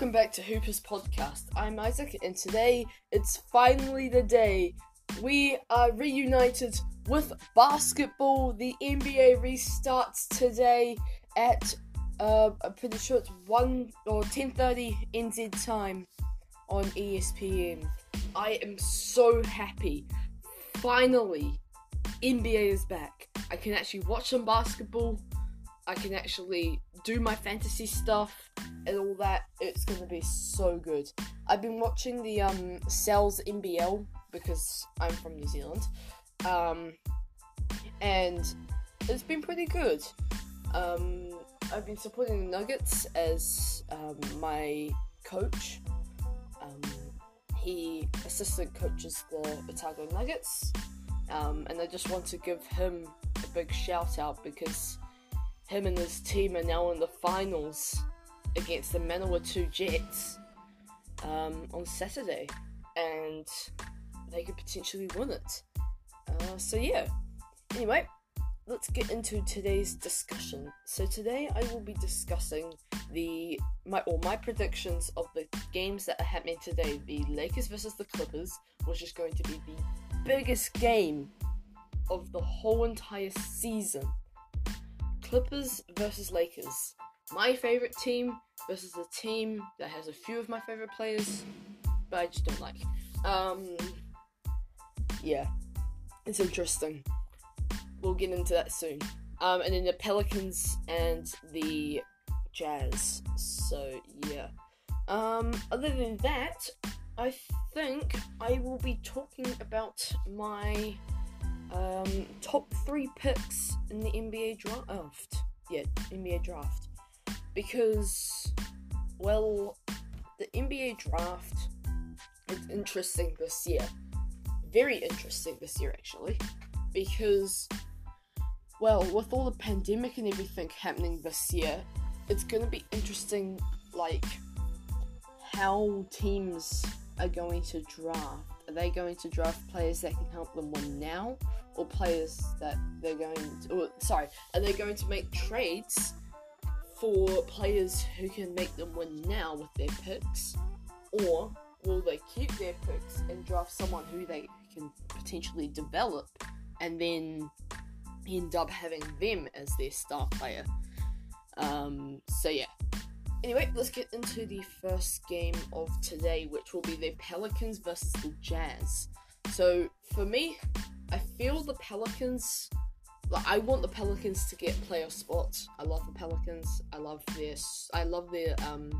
welcome back to Hoopers Podcast. I'm Isaac, and today it's finally the day we are reunited with basketball. The NBA restarts today at uh, I'm pretty sure it's one or 10:30 NZ time on ESPN. I am so happy. Finally, NBA is back. I can actually watch some basketball. I can actually do my fantasy stuff and all that. It's gonna be so good. I've been watching the um Sal's NBL because I'm from New Zealand, um, and it's been pretty good. Um, I've been supporting the Nuggets as um, my coach. Um, he assistant coaches the Otago Nuggets, um, and I just want to give him a big shout out because him and his team are now in the finals against the Manawatu Jets um, on Saturday, and they could potentially win it. Uh, so yeah. Anyway, let's get into today's discussion. So today I will be discussing the my or my predictions of the games that are happening today. The Lakers versus the Clippers, which is going to be the biggest game of the whole entire season. Clippers versus Lakers. My favorite team versus a team that has a few of my favorite players, but I just don't like. Um, yeah, it's interesting. We'll get into that soon. Um, and then the Pelicans and the Jazz. So yeah. Um, other than that, I think I will be talking about my um, top three picks in the NBA draft. Yeah, NBA draft. Because, well, the NBA draft is interesting this year. Very interesting this year, actually. Because, well, with all the pandemic and everything happening this year, it's going to be interesting, like, how teams are going to draft. Are they going to draft players that can help them win now, or players that they're going to, or, sorry, are they going to make trades for players who can make them win now with their picks, or will they keep their picks and draft someone who they can potentially develop and then end up having them as their star player? Um, so yeah. Anyway, let's get into the first game of today, which will be the Pelicans versus the Jazz. So for me, I feel the Pelicans. Like I want the Pelicans to get playoff spots. I love the Pelicans. I love their. I love their um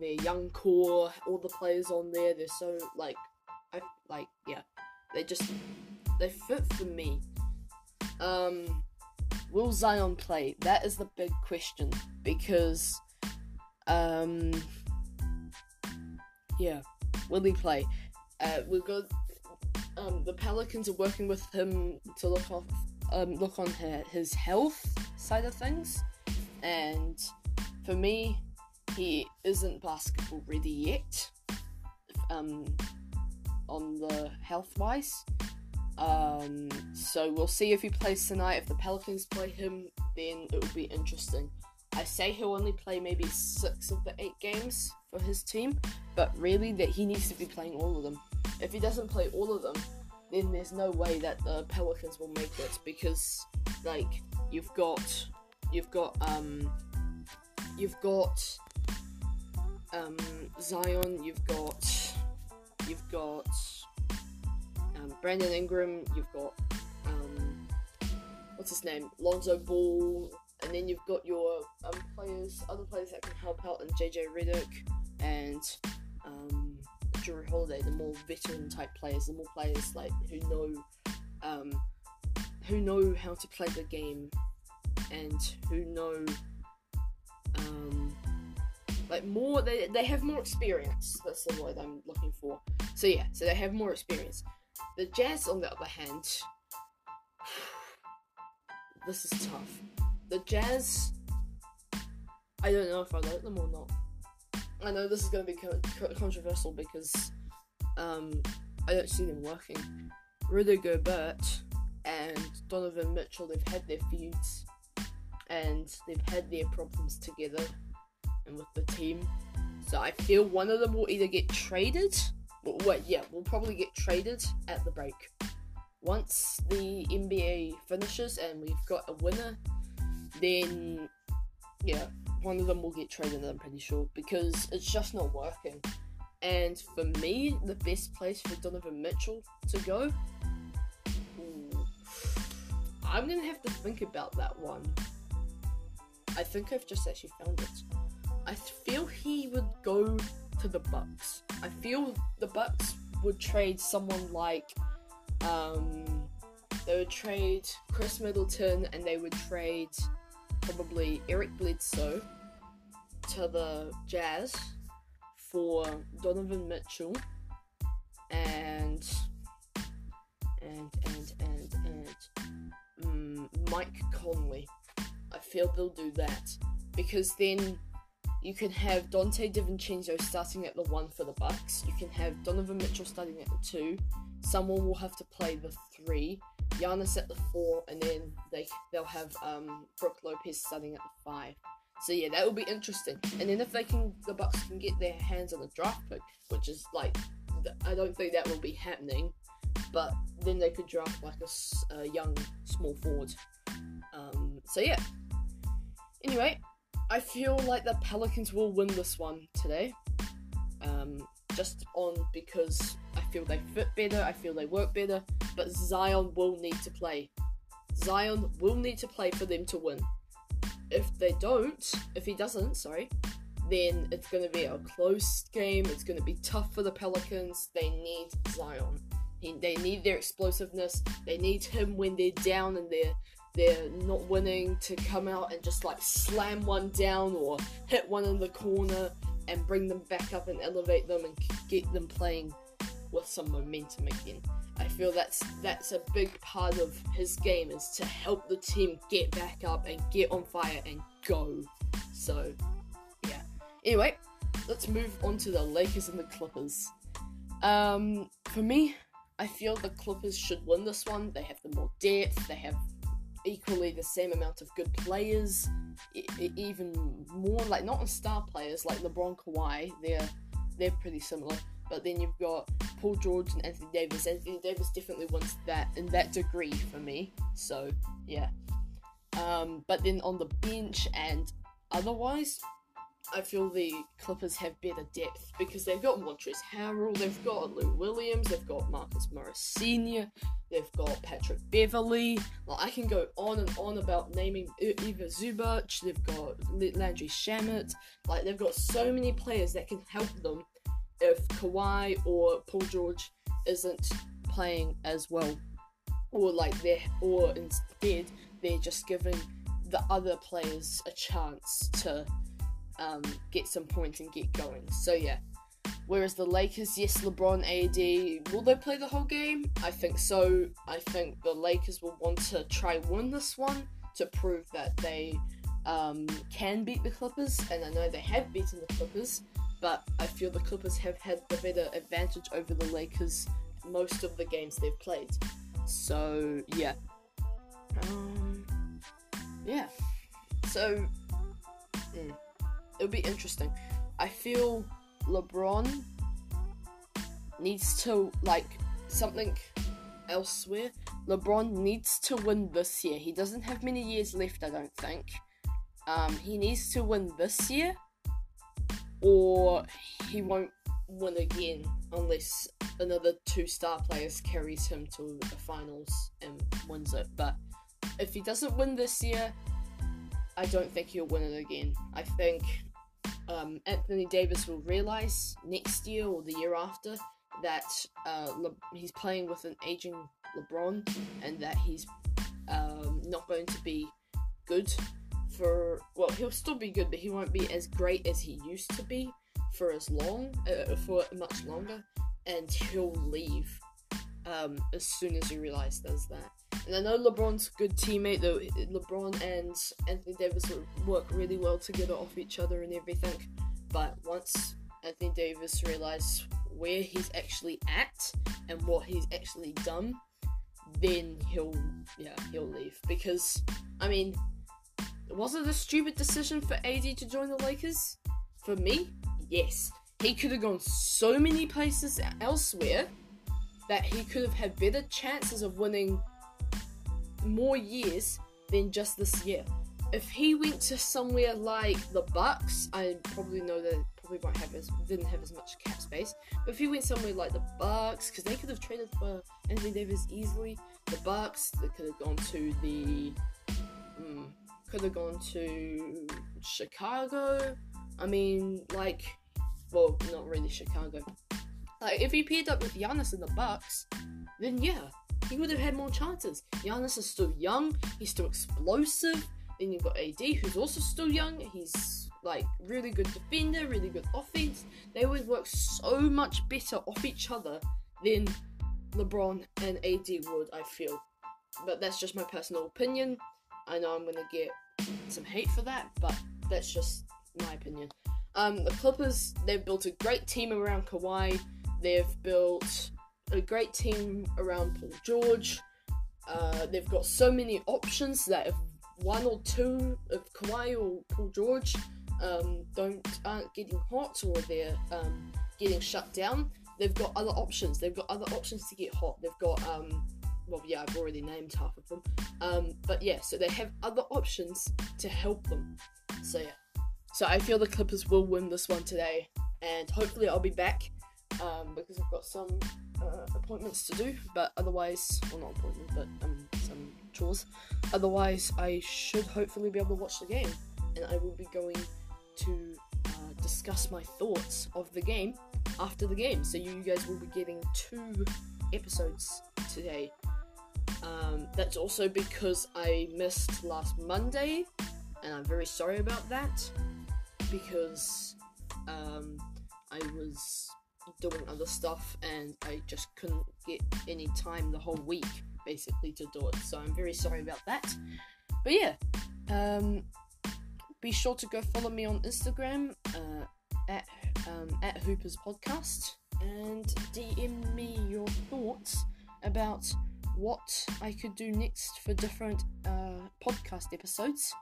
their young core. All the players on there. They're so like, I like yeah. They just they fit for me. Um, will Zion play? That is the big question because um yeah, will he play? Uh, we've got um, the Pelicans are working with him to look off, um, look on his health side of things, and for me, he isn't basketball ready yet. Um, on the health wise, um, so we'll see if he plays tonight. If the Pelicans play him, then it will be interesting. I say he'll only play maybe six of the eight games for his team, but really that he needs to be playing all of them. If he doesn't play all of them, then there's no way that the Pelicans will make it because like you've got you've got um you've got um Zion, you've got you've got um, Brandon Ingram, you've got um what's his name? Lonzo Ball, and then you've got your um, players, other players that can help out, and JJ Redick and um, Jrue Holiday, the more veteran type players, the more players like who know um, who know how to play the game and who know um, like more they, they have more experience. That's the word I'm looking for. So yeah, so they have more experience. The Jazz, on the other hand, this is tough. The Jazz, I don't know if I like them or not. I know this is going to be co- co- controversial because um, I don't see them working. Rudy Gobert and Donovan Mitchell, they've had their feuds and they've had their problems together and with the team. So I feel one of them will either get traded. Well, wait, yeah, we'll probably get traded at the break. Once the NBA finishes and we've got a winner, then yeah, one of them will get traded. I'm pretty sure because it's just not working. And for me, the best place for Donovan Mitchell to go, ooh, I'm gonna have to think about that one. I think I've just actually found it. I feel he would go to the Bucks. I feel the Bucks would trade someone like um they would trade Khris Middleton and they would trade probably Eric Bledsoe to the Jazz for Donovan Mitchell and and and and and um, Mike Conley. I feel they'll do that because then you can have Donte DiVincenzo starting at the one for the Bucks. You can have Donovan Mitchell starting at the two. Someone will have to play the three. Giannis at the four, and then they they'll have um, Brook Lopez starting at the five. So yeah, that will be interesting. And then if they can, the Bucks can get their hands on a draft pick, which is like, I don't think that will be happening, but then they could draft like a, a young small forward. Um, so yeah. Anyway, I feel like the Pelicans will win this one today. Um, just on because I feel they fit better, I feel they work better, but Zion will need to play. Zion will need to play for them to win if they don't, if he doesn't, sorry, then it's going to be a close game. It's going to be tough for the Pelicans. They need Zion. He, they need their explosiveness. They need him when they're down and they're they're not winning to come out and just like slam one down or hit one in the corner and bring them back up and elevate them and get them playing with some momentum again. I feel that's that's a big part of his game is to help the team get back up and get on fire and go. So, yeah. Anyway, let's move on to the Lakers and the Clippers. Um, for me, I feel the Clippers should win this one. They have the more depth. They have equally the same amount of good players, e- even more like not on star players like LeBron, Kawhi. They're they're pretty similar. But then you've got Paul George and Anthony Davis. Anthony Davis definitely wants that in that degree for me. So yeah. Um, but then on the bench and otherwise, I feel the Clippers have better depth because they've got Montrezl Harrell, they've got Lou Williams, they've got Marcus Morris Sr., they've got Patrick Beverley. Like I can go on and on about naming Ivica Zubac. They've got Landry Shamet. Like they've got so many players that can help them if Kawhi or Paul George isn't playing as well, or like they're, or instead they're just giving the other players a chance to um, get some points and get going. So yeah. Whereas the Lakers, yes, LeBron, AD, will they play the whole game? I think so. I think the Lakers will want to try win this one to prove that they um, can beat the Clippers, and I know they have beaten the Clippers but I feel the Clippers have had the better advantage over the Lakers most of the games they've played. So yeah, um, yeah. So mm, it'll be interesting. I feel LeBron needs to like something elsewhere. LeBron needs to win this year. He doesn't have many years left, I don't think. Um, he needs to win this year or he won't win again unless another two star players carries him to the finals and wins it. But if he doesn't win this year, I don't think he'll win it again. I think um, Anthony Davis will realize next year or the year after that uh, Le- he's playing with an aging LeBron and that he's um, not going to be good for well, he'll still be good, but he won't be as great as he used to be for as long, uh, for much longer, and he'll leave um, as soon as he realizes that. And I know LeBron's a good teammate, though. LeBron and Anthony Davis work really well together off each other and everything. But once Anthony Davis realizes where he's actually at and what he's actually done, then he'll yeah he'll leave because I mean was it a stupid decision for AD to join the Lakers? For me, yes, he could have gone so many places elsewhere that he could have had better chances of winning more years than just this year. If he went to somewhere like the Bucks, I probably know that probably won't have as didn't have as much cap space. But if he went somewhere like the Bucks, because they could have traded for Anthony Davis easily, the Bucks they could have gone to the mm, could have gone to Chicago. I mean, like, well, not really Chicago. Like, if he paired up with Giannis in the Bucks, then yeah, he would have had more chances. Giannis is still young. He's still explosive. Then you've got AD, who's also still young. He's like really good defender, really good offense. They would work so much better off each other than LeBron and AD would. I feel, but that's just my personal opinion. I know I'm gonna get some hate for that, but that's just my opinion. Um, the Clippers, they've built a great team around Kawhi. They've built a great team around Paul George. Uh, they've got so many options that if one or two of Kawhi or Paul George um, don't aren't getting hot or they're um, getting shut down, they've got other options. They've got other options to get hot. They've got um, well, yeah, I've already named half of them. Um, but yeah, so they have other options to help them. So yeah, so I feel the Clippers will win this one today, and hopefully I'll be back um, because I've got some uh, appointments to do. But otherwise, well, not appointments, but um, some chores. Otherwise, I should hopefully be able to watch the game, and I will be going to uh, discuss my thoughts of the game after the game. So you guys will be getting two episodes today. Um, that's also because I missed last Monday, and I'm very sorry about that because um, I was doing other stuff and I just couldn't get any time the whole week basically to do it. So I'm very sorry about that. But yeah, um, be sure to go follow me on Instagram uh, at um, at Hoopers Podcast and DM me your thoughts about what I could do next for different uh, podcast episodes,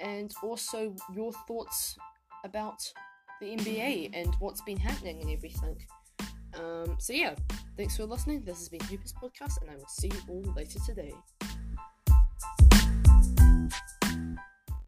and also your thoughts about the NBA and what's been happening and everything. Um, so yeah, thanks for listening. This has been Hoopers Podcast, and I will see you all later today.